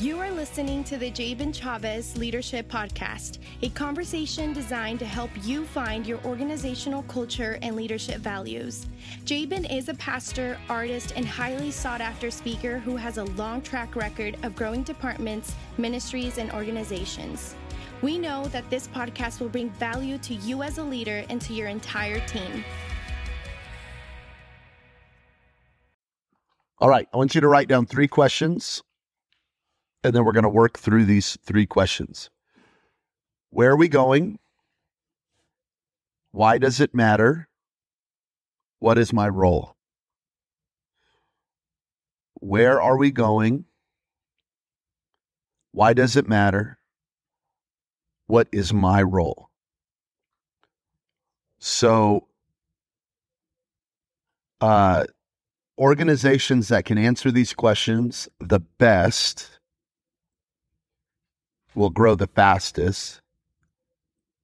You are listening to the Jabin Chavez Leadership Podcast, a conversation designed to help you find your organizational culture and leadership values. Jabin is a pastor, artist, and highly sought after speaker who has a long track record of growing departments, ministries, and organizations. We know that this podcast will bring value to you as a leader and to your entire team. All right, I want you to write down three questions and then we're going to work through these three questions. Where are we going? Why does it matter? What is my role? Where are we going? Why does it matter? What is my role? So, uh, organizations that can answer these questions the best will grow the fastest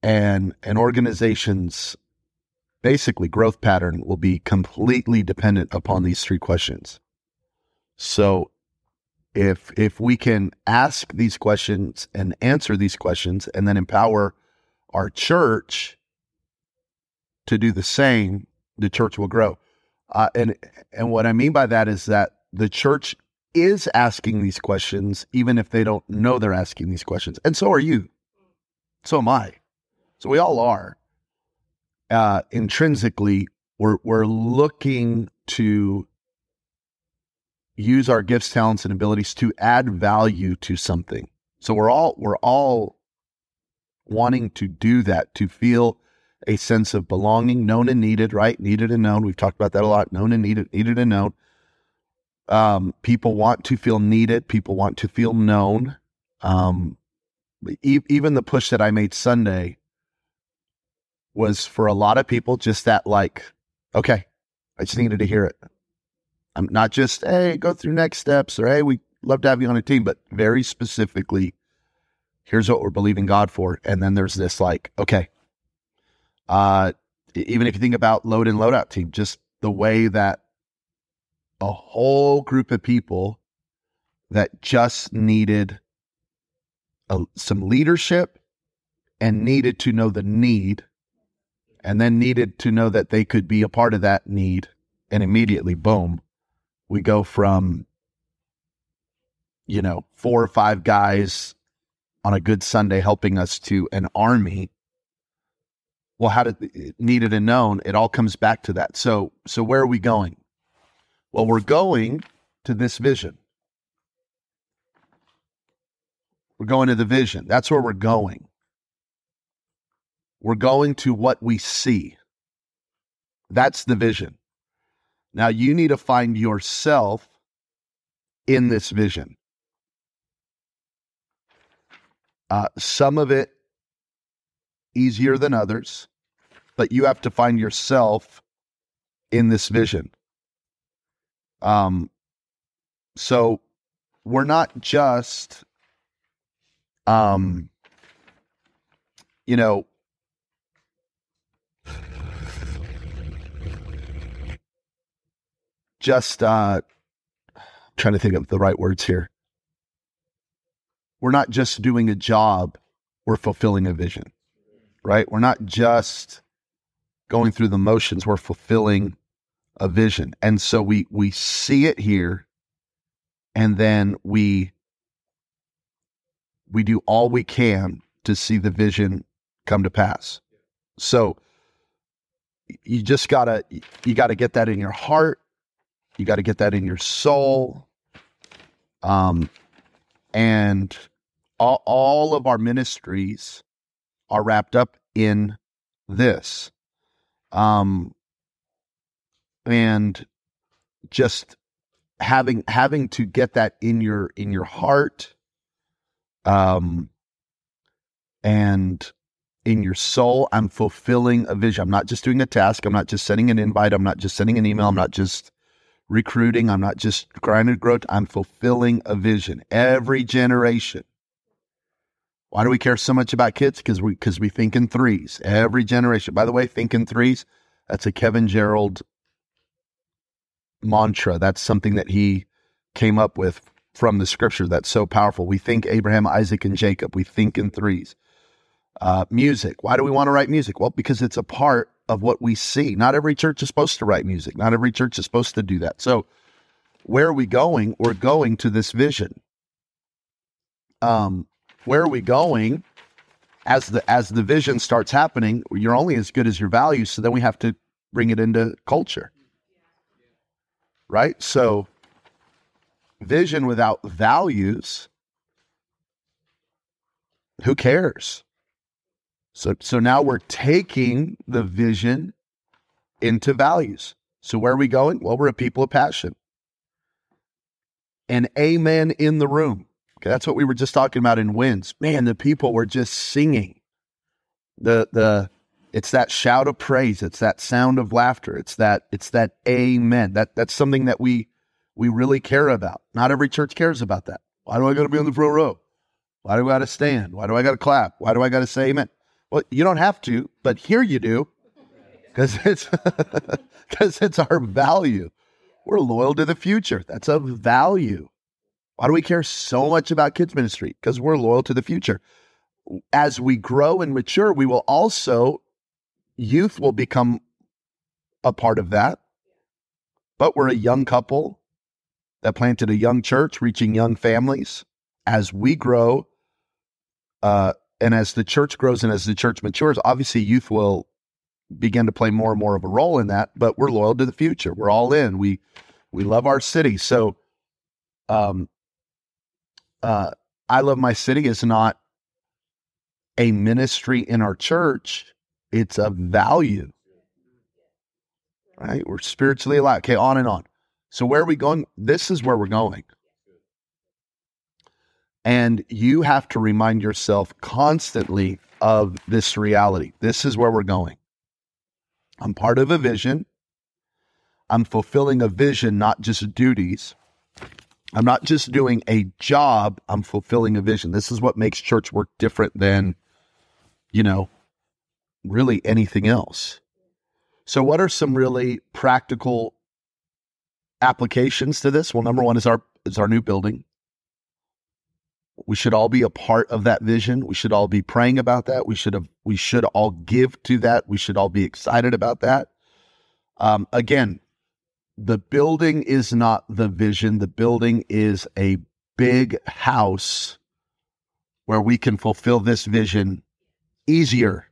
and an organization's basically growth pattern will be completely dependent upon these three questions. So if if we can ask these questions and answer these questions and then empower our church to do the same, the church will grow. Uh, and and what I mean by that is that the church is asking these questions, even if they don't know they're asking these questions. And so are you. So am I. So we all are. Uh, intrinsically, we're, we're looking to use our gifts, talents, and abilities to add value to something. So we're all, we're all wanting to do that, to feel a sense of belonging, known and needed, right? Needed and known. We've talked about that a lot. Known and needed, needed and known. Um, people want to feel needed. People want to feel known. Um, e- even the push that I made Sunday was for a lot of people just that, like, okay, I just needed to hear it. I'm not just, hey, go through next steps or hey, we love to have you on a team, but very specifically, here's what we're believing God for. And then there's this, like, okay, uh, even if you think about load and load loadout team, just the way that a whole group of people that just needed a, some leadership and needed to know the need and then needed to know that they could be a part of that need. And immediately boom we go from you know four or five guys on a good sunday helping us to an army. Well how did it needed and known. It all comes back to that. So so where are we going well, we're going to this vision. We're going to the vision. That's where we're going. We're going to what we see. That's the vision. Now, you need to find yourself in this vision. Uh, some of it easier than others, but you have to find yourself in this vision. Um, so we're not just, um, you know, just uh, trying to think of the right words here. We're not just doing a job, we're fulfilling a vision, right? We're not just going through the motions, we're fulfilling a vision. And so we we see it here and then we we do all we can to see the vision come to pass. So you just got to you got to get that in your heart. You got to get that in your soul. Um and all, all of our ministries are wrapped up in this. Um and just having having to get that in your in your heart um and in your soul i'm fulfilling a vision. I'm not just doing a task. I'm not just sending an invite. I'm not just sending an email. I'm not just recruiting. I'm not just grinding growth. I'm fulfilling a vision. Every generation. Why do we care so much about kids? Because we because we think in threes. Every generation. By the way think in threes that's a kevin gerald mantra. That's something that he came up with from the scripture that's so powerful. We think Abraham, Isaac, and Jacob. We think in threes. Uh, music. Why do we want to write music? Well, because it's a part of what we see. Not every church is supposed to write music. Not every church is supposed to do that. So, where are we going? We're going to this vision. Um, where are we going? As the as the vision starts happening, you're only as good as your values. So then we have to bring it into culture, right? Mm-hmm. So, vision without values, who cares? So, so now we're taking the vision into values. So where are we going? Well, we're a people of passion. And amen in the room. Okay, that's what we were just talking about in wins. Man, the people were just singing. The the it's that shout of praise, it's that sound of laughter, it's that it's that amen. That that's something that we we really care about. Not every church cares about that. Why do I got to be on the front row? Why do I got to stand? Why do I got to clap? Why do I got to say amen? Well, you don't have to, but here you do because it's because it's our value. We're loyal to the future. That's a value. Why do we care so much about kids ministry? Because we're loyal to the future. As we grow and mature, we will also youth will become a part of that. But we're a young couple that planted a young church, reaching young families. As we grow, uh, and as the church grows and as the church matures, obviously youth will begin to play more and more of a role in that. But we're loyal to the future. We're all in. We we love our city. So, um, uh, I love my city is not a ministry in our church. It's a value, right? We're spiritually alive. Okay, on and on. So where are we going? This is where we're going. And you have to remind yourself constantly of this reality. This is where we're going. I'm part of a vision. I'm fulfilling a vision, not just duties. I'm not just doing a job, I'm fulfilling a vision. This is what makes church work different than, you know, really anything else. So, what are some really practical applications to this? Well, number one is our is our new building. We should all be a part of that vision. We should all be praying about that. We should have, we should all give to that. We should all be excited about that. Um, again, the building is not the vision. The building is a big house where we can fulfill this vision easier.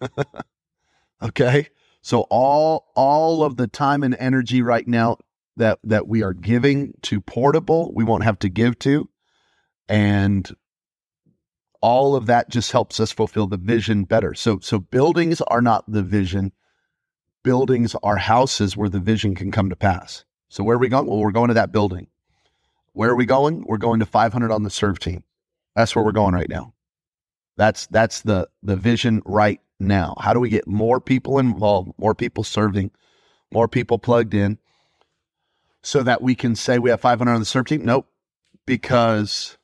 okay? So all all of the time and energy right now that that we are giving to portable, we won't have to give to and all of that just helps us fulfill the vision better. So so buildings are not the vision. Buildings are houses where the vision can come to pass. So where are we going? Well, we're going to that building. Where are we going? We're going to 500 on the serve team. That's where we're going right now. That's that's the the vision right now. How do we get more people involved, more people serving, more people plugged in so that we can say we have 500 on the serve team? Nope. Because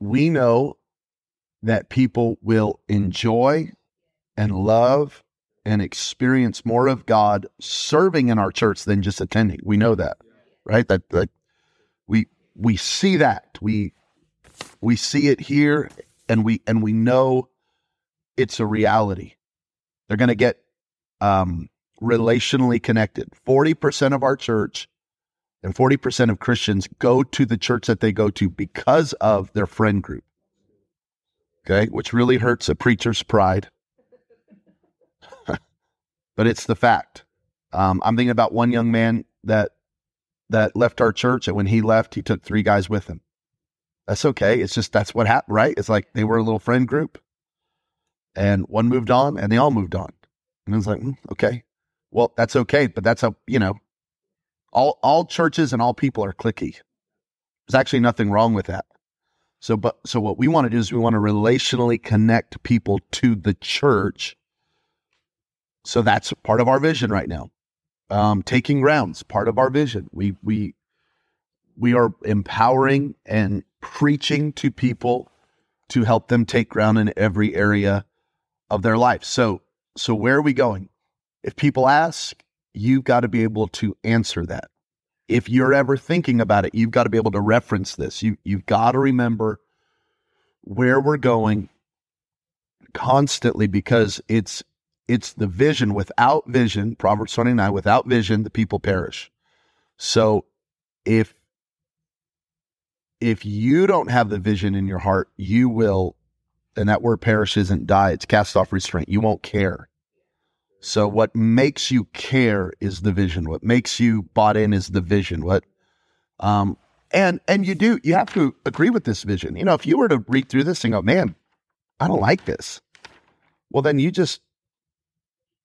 we know that people will enjoy and love and experience more of God serving in our church than just attending. We know that, right? That that we we see that. We we see it here and we and we know it's a reality. They're going to get um relationally connected. 40% of our church and 40% of Christians go to the church that they go to because of their friend group. Okay, which really hurts a preacher's pride. but it's the fact. Um, I'm thinking about one young man that that left our church, and when he left, he took three guys with him. That's okay. It's just that's what happened, right? It's like they were a little friend group, and one moved on, and they all moved on. And I was like, mm, okay, well, that's okay, but that's a you know all all churches and all people are clicky. There's actually nothing wrong with that. So but so what we want to do is we want to relationally connect people to the church. So that's part of our vision right now. Um, taking grounds, part of our vision. We we we are empowering and preaching to people to help them take ground in every area of their life. So so where are we going? If people ask, you've got to be able to answer that. if you're ever thinking about it, you've got to be able to reference this. You you've got to remember where we're going constantly because it's it's the vision. Without vision, Proverbs 29, without vision, the people perish. So if if you don't have the vision in your heart, you will, and that word perish isn't die, it's cast off restraint. You won't care. So what makes you care is the vision. What makes you bought in is the vision. What um and and you do you have to agree with this vision. You know, if you were to read through this and go, man, I don't like this. Well, then you just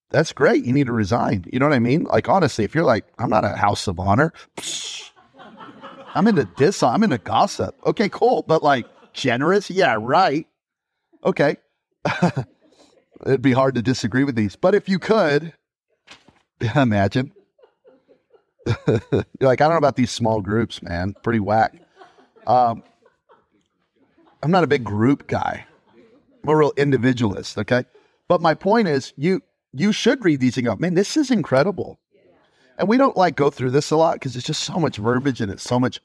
that's great. You need to resign. You know what I mean? Like honestly, if you're like, I'm not a house of honor, I'm into dis, I'm into gossip. Okay, cool. But like generous, yeah, right. Okay. It'd be hard to disagree with these. But if you could, imagine. you're like, I don't know about these small groups, man. Pretty whack. Um, I'm not a big group guy. I'm a real individualist, okay? But my point is, you you should read these and go, man, this is incredible. And we don't like go through this a lot because it's just so much verbiage and it's so much.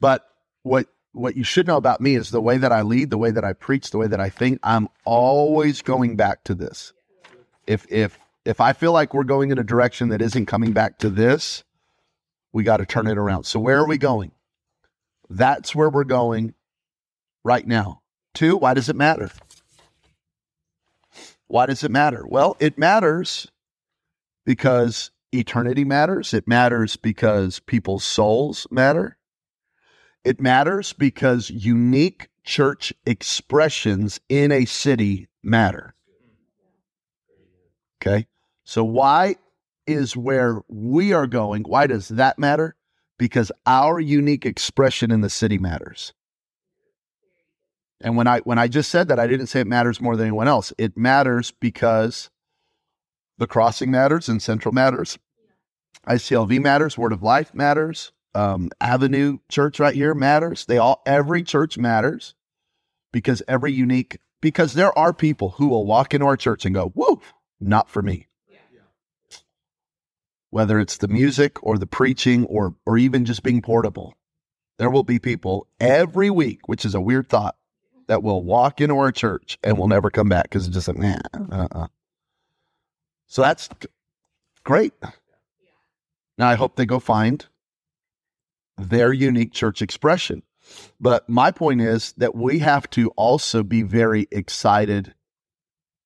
But what what you should know about me is the way that I lead, the way that I preach, the way that I think. I'm always going back to this. If if if I feel like we're going in a direction that isn't coming back to this, we got to turn it around. So where are we going? That's where we're going right now. Two, why does it matter? Why does it matter? Well, it matters because eternity matters. It matters because people's souls matter. It matters because unique church expressions in a city matter. Okay. So, why is where we are going? Why does that matter? Because our unique expression in the city matters. And when I when I just said that, I didn't say it matters more than anyone else. It matters because the crossing matters and central matters. ICLV matters, Word of Life matters, um, Avenue Church right here matters. They all every church matters because every unique because there are people who will walk into our church and go, "Whoa, not for me." Whether it's the music or the preaching or or even just being portable, there will be people every week, which is a weird thought, that will walk into our church and will never come back because it's just like, nah, uh-uh. So that's great. Now I hope they go find their unique church expression. But my point is that we have to also be very excited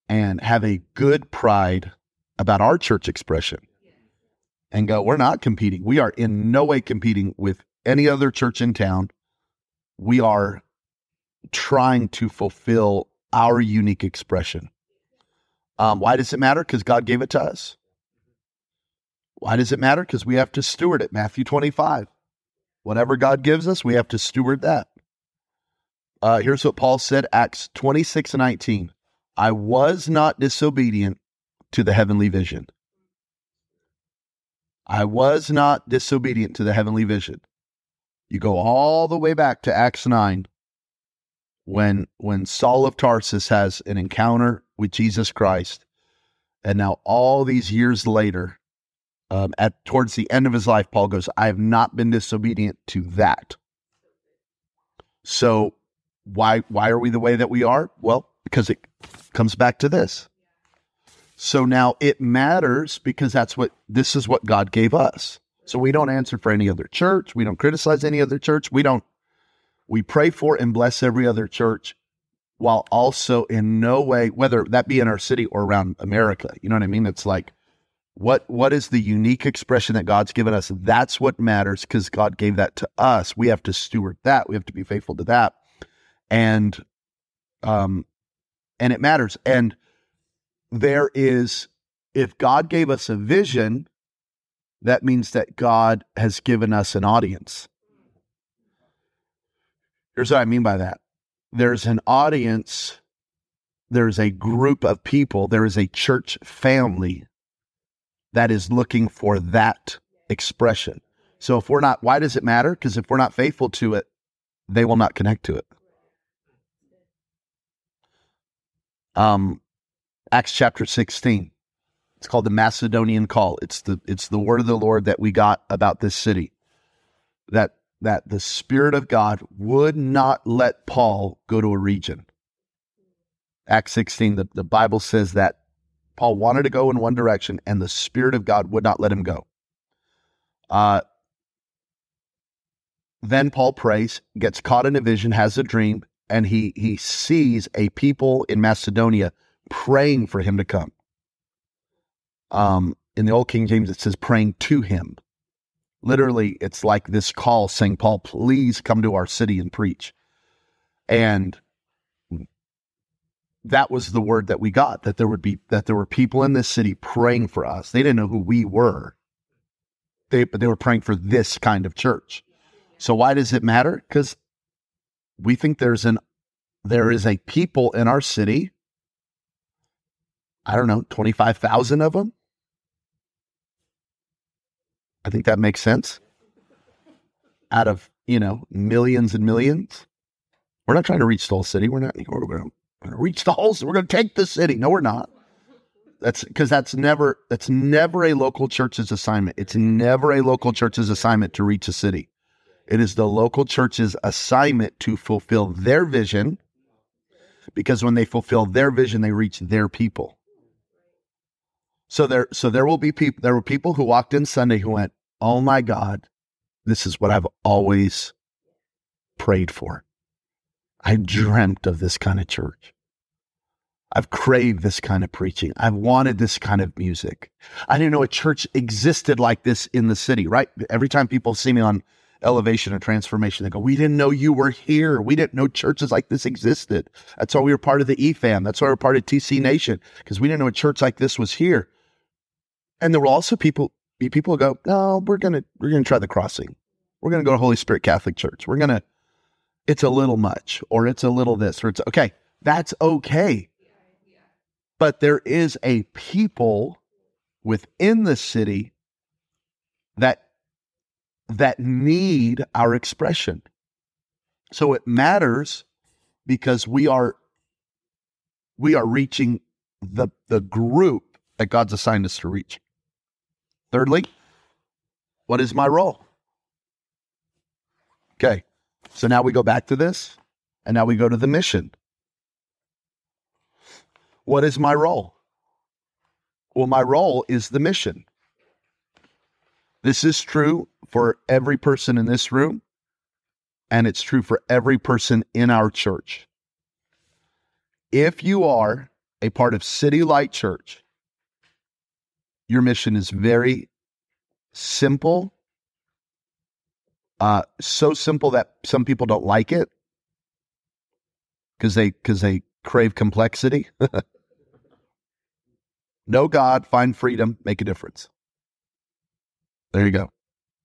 and have a good pride about our church expression and go, we're not competing. We are in no way competing with any other church in town. We are trying to fulfill our unique expression. Um, why does it matter? Because God gave it to us. Why does it matter? Because we have to steward it. Matthew 25. Whatever God gives us, we have to steward that. Uh, here's what Paul said Acts 26 and 19. I was not disobedient to the heavenly vision. I was not disobedient to the heavenly vision. You go all the way back to Acts 9 when when Saul of Tarsus has an encounter with Jesus Christ, and now all these years later, um, at towards the end of his life, Paul goes, "I have not been disobedient to that." So why why are we the way that we are? Well, because it comes back to this. So now it matters because that's what this is what God gave us. So we don't answer for any other church. We don't criticize any other church. We don't we pray for and bless every other church while also in no way, whether that be in our city or around America, you know what I mean? It's like, what what is the unique expression that God's given us? That's what matters because God gave that to us. We have to steward that. We have to be faithful to that, and um, and it matters. And there is, if God gave us a vision, that means that God has given us an audience. Here's what I mean by that there's an audience, there's a group of people, there is a church family that is looking for that expression. So if we're not, why does it matter? Because if we're not faithful to it, they will not connect to it. Um, Acts chapter 16. It's called the Macedonian call. It's the it's the word of the Lord that we got about this city. that that the Spirit of God would not let Paul go to a region. Acts 16, the, the Bible says that Paul wanted to go in one direction and the Spirit of God would not let him go. Uh, then Paul prays, gets caught in a vision, has a dream, and he he sees a people in Macedonia praying for him to come. Um, in the old King James, it says praying to him. Literally, it's like this call saying, Paul, please come to our city and preach. And that was the word that we got that there would be that there were people in this city praying for us. They didn't know who we were. They but they were praying for this kind of church. So why does it matter? Because we think there's an there is a people in our city. I don't know, 25,000 of them. I think that makes sense. Out of, you know, millions and millions. We're not trying to reach the whole city. We're not we're going to reach the whole we're going to take the city. No, we're not. That's because that's never that's never a local church's assignment. It's never a local church's assignment to reach a city. It is the local church's assignment to fulfill their vision because when they fulfill their vision, they reach their people. So there, so there will be people, there were people who walked in Sunday who went, Oh my God, this is what I've always prayed for. I dreamt of this kind of church. I've craved this kind of preaching. I've wanted this kind of music. I didn't know a church existed like this in the city, right? Every time people see me on elevation and transformation. They go, We didn't know you were here. We didn't know churches like this existed. That's why we were part of the EFAM. That's why we're part of TC Nation, because we didn't know a church like this was here. And there were also people be people go, No, we're gonna we're gonna try the crossing. We're gonna go to Holy Spirit Catholic Church. We're gonna it's a little much, or it's a little this, or it's okay. That's okay. But there is a people within the city that that need our expression. So it matters because we are we are reaching the the group that God's assigned us to reach. Thirdly, what is my role? Okay. So now we go back to this and now we go to the mission. What is my role? Well, my role is the mission. This is true for every person in this room, and it's true for every person in our church. If you are a part of City Light Church, your mission is very simple. Uh, so simple that some people don't like it because they because they crave complexity. know God, find freedom, make a difference. There you go.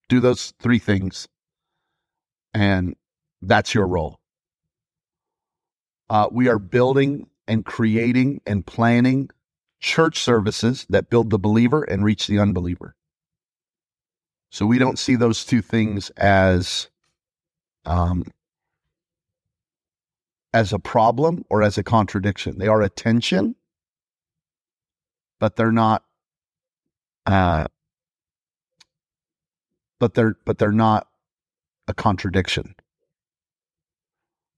Do those three things, and that's your role. Uh, we are building and creating and planning church services that build the believer and reach the unbeliever. So we don't see those two things as um, as a problem or as a contradiction. They are a tension, but they're not uh, but they're but they're not a contradiction.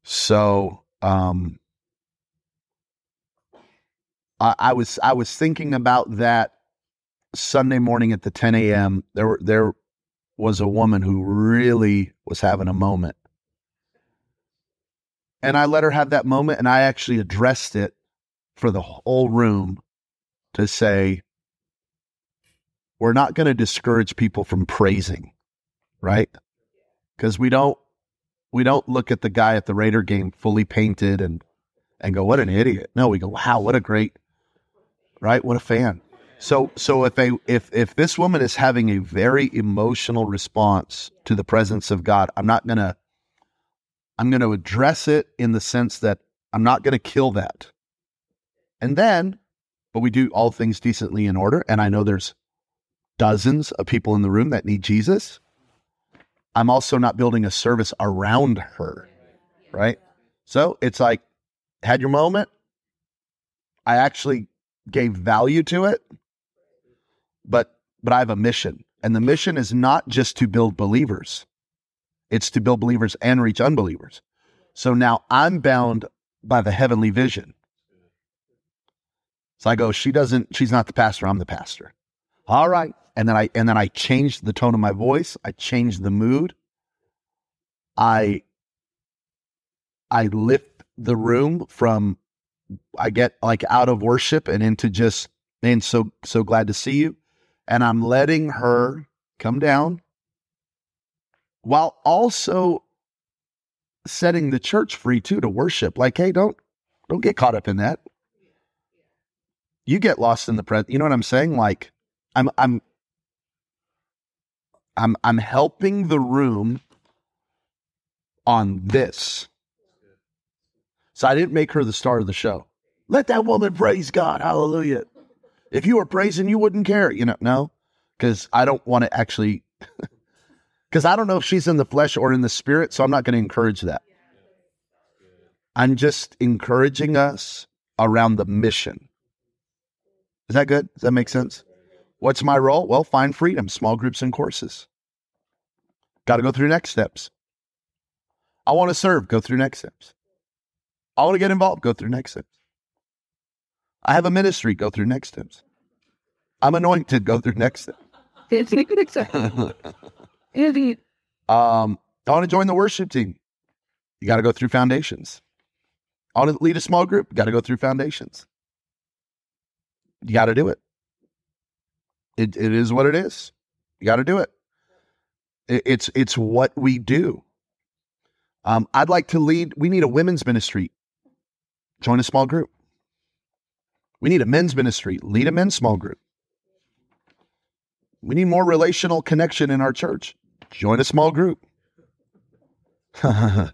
So um, I, I was I was thinking about that Sunday morning at the 10 a.m. There were there was a woman who really was having a moment. And I let her have that moment and I actually addressed it for the whole room to say, we're not going to discourage people from praising right? Because we don't we don't look at the guy at the Raider game fully painted and and go, what an idiot. No, we go, wow, what a great, right? What a fan. So so if a if if this woman is having a very emotional response to the presence of God, I'm not gonna I'm gonna address it in the sense that I'm not gonna kill that. And then, but we do all things decently in order. And I know there's dozens of people in the room that need Jesus. I'm also not building a service around her. Right. So it's like, had your moment. I actually gave value to it, but but I have a mission. And the mission is not just to build believers. It's to build believers and reach unbelievers. So now I'm bound by the heavenly vision. So I go, she doesn't, she's not the pastor, I'm the pastor. All right. And then I and then I changed the tone of my voice. I changed the mood. I I lift the room from I get like out of worship and into just man, so so glad to see you. And I'm letting mm-hmm. her come down while also setting the church free too to worship. Like, hey, don't don't get caught up in that. You get lost in the present. You know what I'm saying? Like, I'm I'm I'm I'm helping the room on this. So I didn't make her the star of the show. Let that woman praise God. Hallelujah. If you were praising, you wouldn't care. You know, no, because I don't want to actually, because I don't know if she's in the flesh or in the spirit. So I'm not going to encourage that. I'm just encouraging us around the mission. Is that good? Does that make sense? What's my role? Well, find freedom, small groups and courses. Got to go through next steps. I want to serve, go through next steps. I want to get involved, go through next steps. I have a ministry, go through next steps. I'm anointed, go through next steps. um, I want to join the worship team. You got to go through foundations. I want to lead a small group, got to go through foundations. You got to do it. It it is what it is. You got to do it. it. It's it's what we do. Um, I'd like to lead. We need a women's ministry. Join a small group. We need a men's ministry. Lead a men's small group. We need more relational connection in our church. Join a small group. um,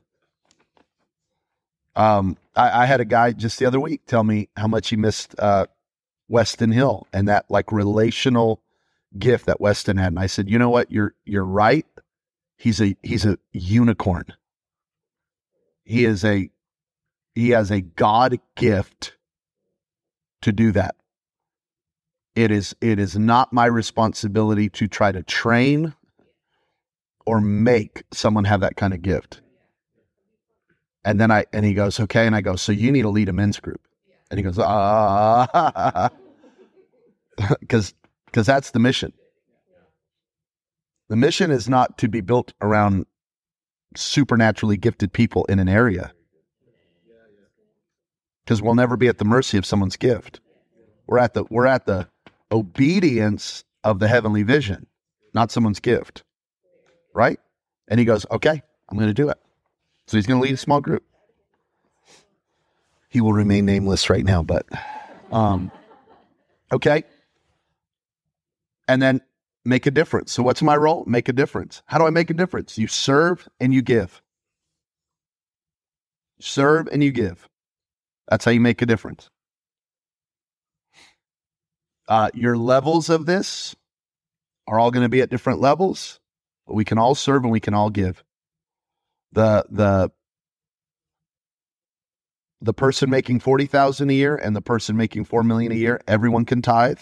I, I, had a guy just the other week tell me how much he missed uh, Weston Hill and that like relational gift that Weston had. And I said, you know what? You're you're right. He's a he's a unicorn. He is a he has a God gift to do that. It is it is not my responsibility to try to train or make someone have that kind of gift. And then I and he goes, okay. And I go, so you need to lead a men's group. And he goes, ah, because because that's the mission. The mission is not to be built around supernaturally gifted people in an area. Because we'll never be at the mercy of someone's gift. We're at the we're at the obedience of the heavenly vision, not someone's gift. Right? And he goes, Okay, I'm gonna do it. So he's gonna lead a small group he will remain nameless right now, but um, okay. And then make a difference. So, what's my role? Make a difference. How do I make a difference? You serve and you give. Serve and you give. That's how you make a difference. Uh, your levels of this are all going to be at different levels, but we can all serve and we can all give. The the the person making 40,000 a year and the person making 4 million a year, everyone can tithe.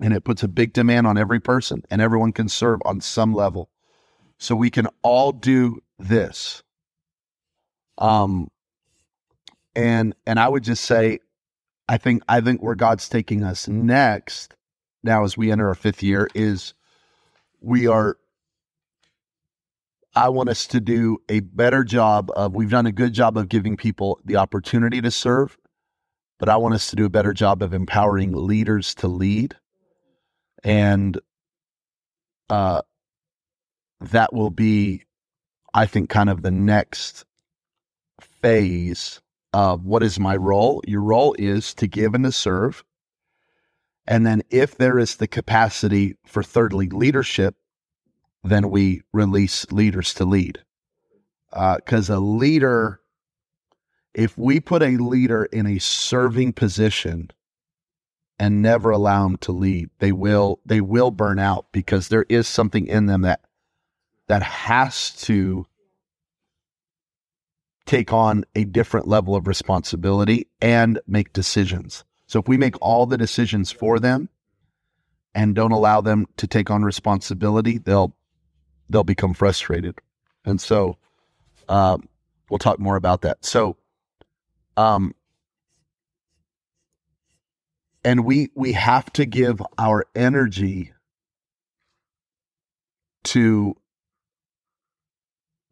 And it puts a big demand on every person and everyone can serve on some level. So we can all do this. Um and and I would just say I think I think where God's taking us next now as we enter our fifth year is we are I want us to do a better job of, we've done a good job of giving people the opportunity to serve, but I want us to do a better job of empowering leaders to lead. And uh, that will be, I think, kind of the next phase what is my role? Your role is to give and to serve. And then if there is the capacity for thirdly leadership, then we release leaders to lead. Because uh, a leader, if we put a leader in a serving position and never allow them to lead, they will they will burn out because there is something in them that that has to take on a different level of responsibility and make decisions. So if we make all the decisions for them and don't allow them to take on responsibility, they'll they'll become frustrated. And so, um, we'll talk more about that. So, um, and we we have to give our energy to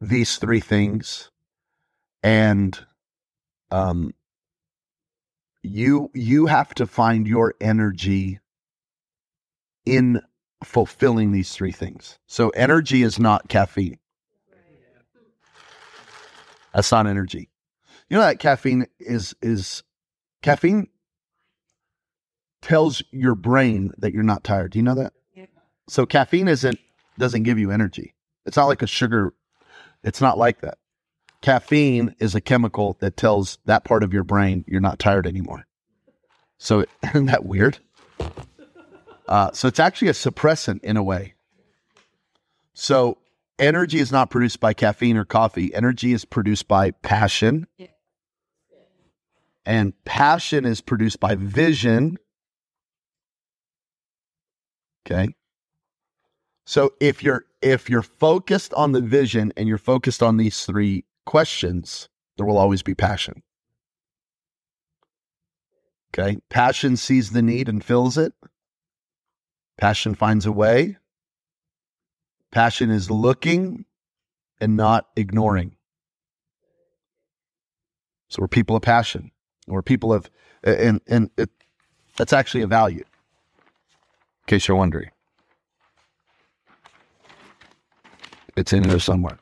these three things and um you you have to find your energy in fulfilling these three things. So energy is not caffeine. That's not energy. You know that caffeine is is caffeine tells your brain that you're not tired. Do you know that? So caffeine isn't doesn't give you energy. It's not like a sugar it's not like that caffeine is a chemical that tells that part of your brain you're not tired anymore. So isn't that weird? Uh, so it's actually a suppressant in a way. So energy is not produced by caffeine or coffee. Energy is produced by passion. And passion is produced by vision. Okay. So if you're if you're focused on the vision and you're focused on these three questions, there will always be passion. Okay. Passion sees the need and fills it. Passion finds a way. Passion is looking and not ignoring. So we're people of passion. We're people of, and, and it, that's actually a value, in case you're wondering. It's in there somewhere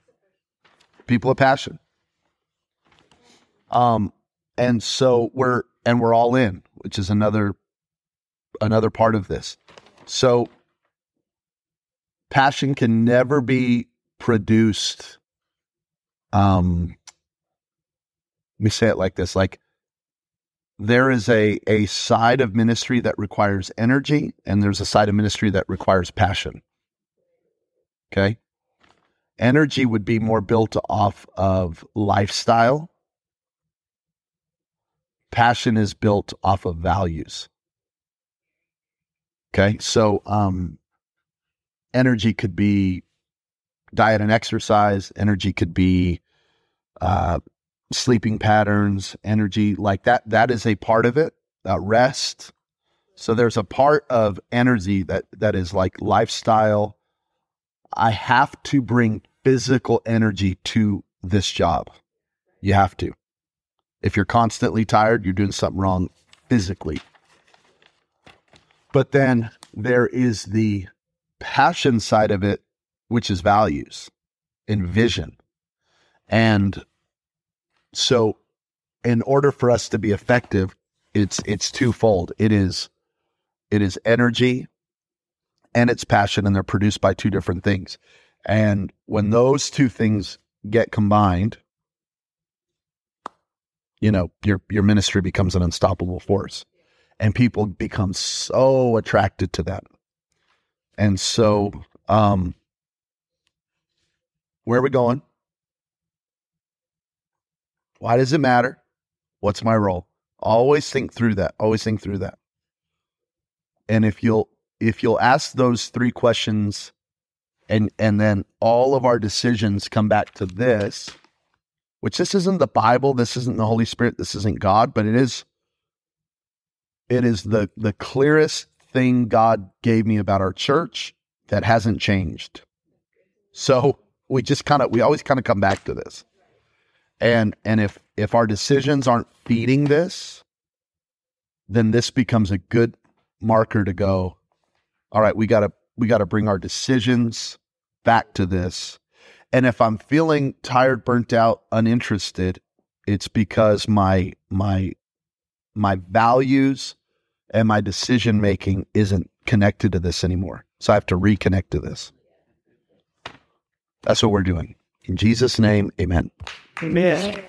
people of passion. Um, and so we're and we're all in, which is another another part of this. So passion can never be produced. Um, let me say it like this: like there is a a side of ministry that requires energy, and there's a side of ministry that requires passion. Okay, Energy would be more built off of lifestyle. Passion is built off of values. Okay. So, um, energy could be diet and exercise. Energy could be, uh, sleeping patterns, energy like that. That is a part of it. Uh, rest. So there's a part of energy that that is like lifestyle. I have to bring physical energy to this job. You have to. If you're constantly tired, you're doing something wrong physically. But then there is the passion side of it, which is values and vision. And so in order for us to be effective, it's it's twofold. It is it is energy and it's passion and they're produced by two different things. And when those two things get combined, you know, your your ministry becomes an unstoppable force. And people become so attracted to that. And so um where are we going? Why does it matter? What's my role? Always think through that. Always think through that. And if you'll if you'll ask those three questions and and then all of our decisions come back to this which this isn't the bible this isn't the holy spirit this isn't god but it is it is the the clearest thing god gave me about our church that hasn't changed. So we just kind of we always kind of come back to this. And and if if our decisions aren't feeding this then this becomes a good marker to go all right we got to we got to bring our decisions back to this. And if I'm feeling tired, burnt out, uninterested, it's because my my my values and my decision making isn't connected to this anymore. So I have to reconnect to this. That's what we're doing. In Jesus' name, amen. Amen.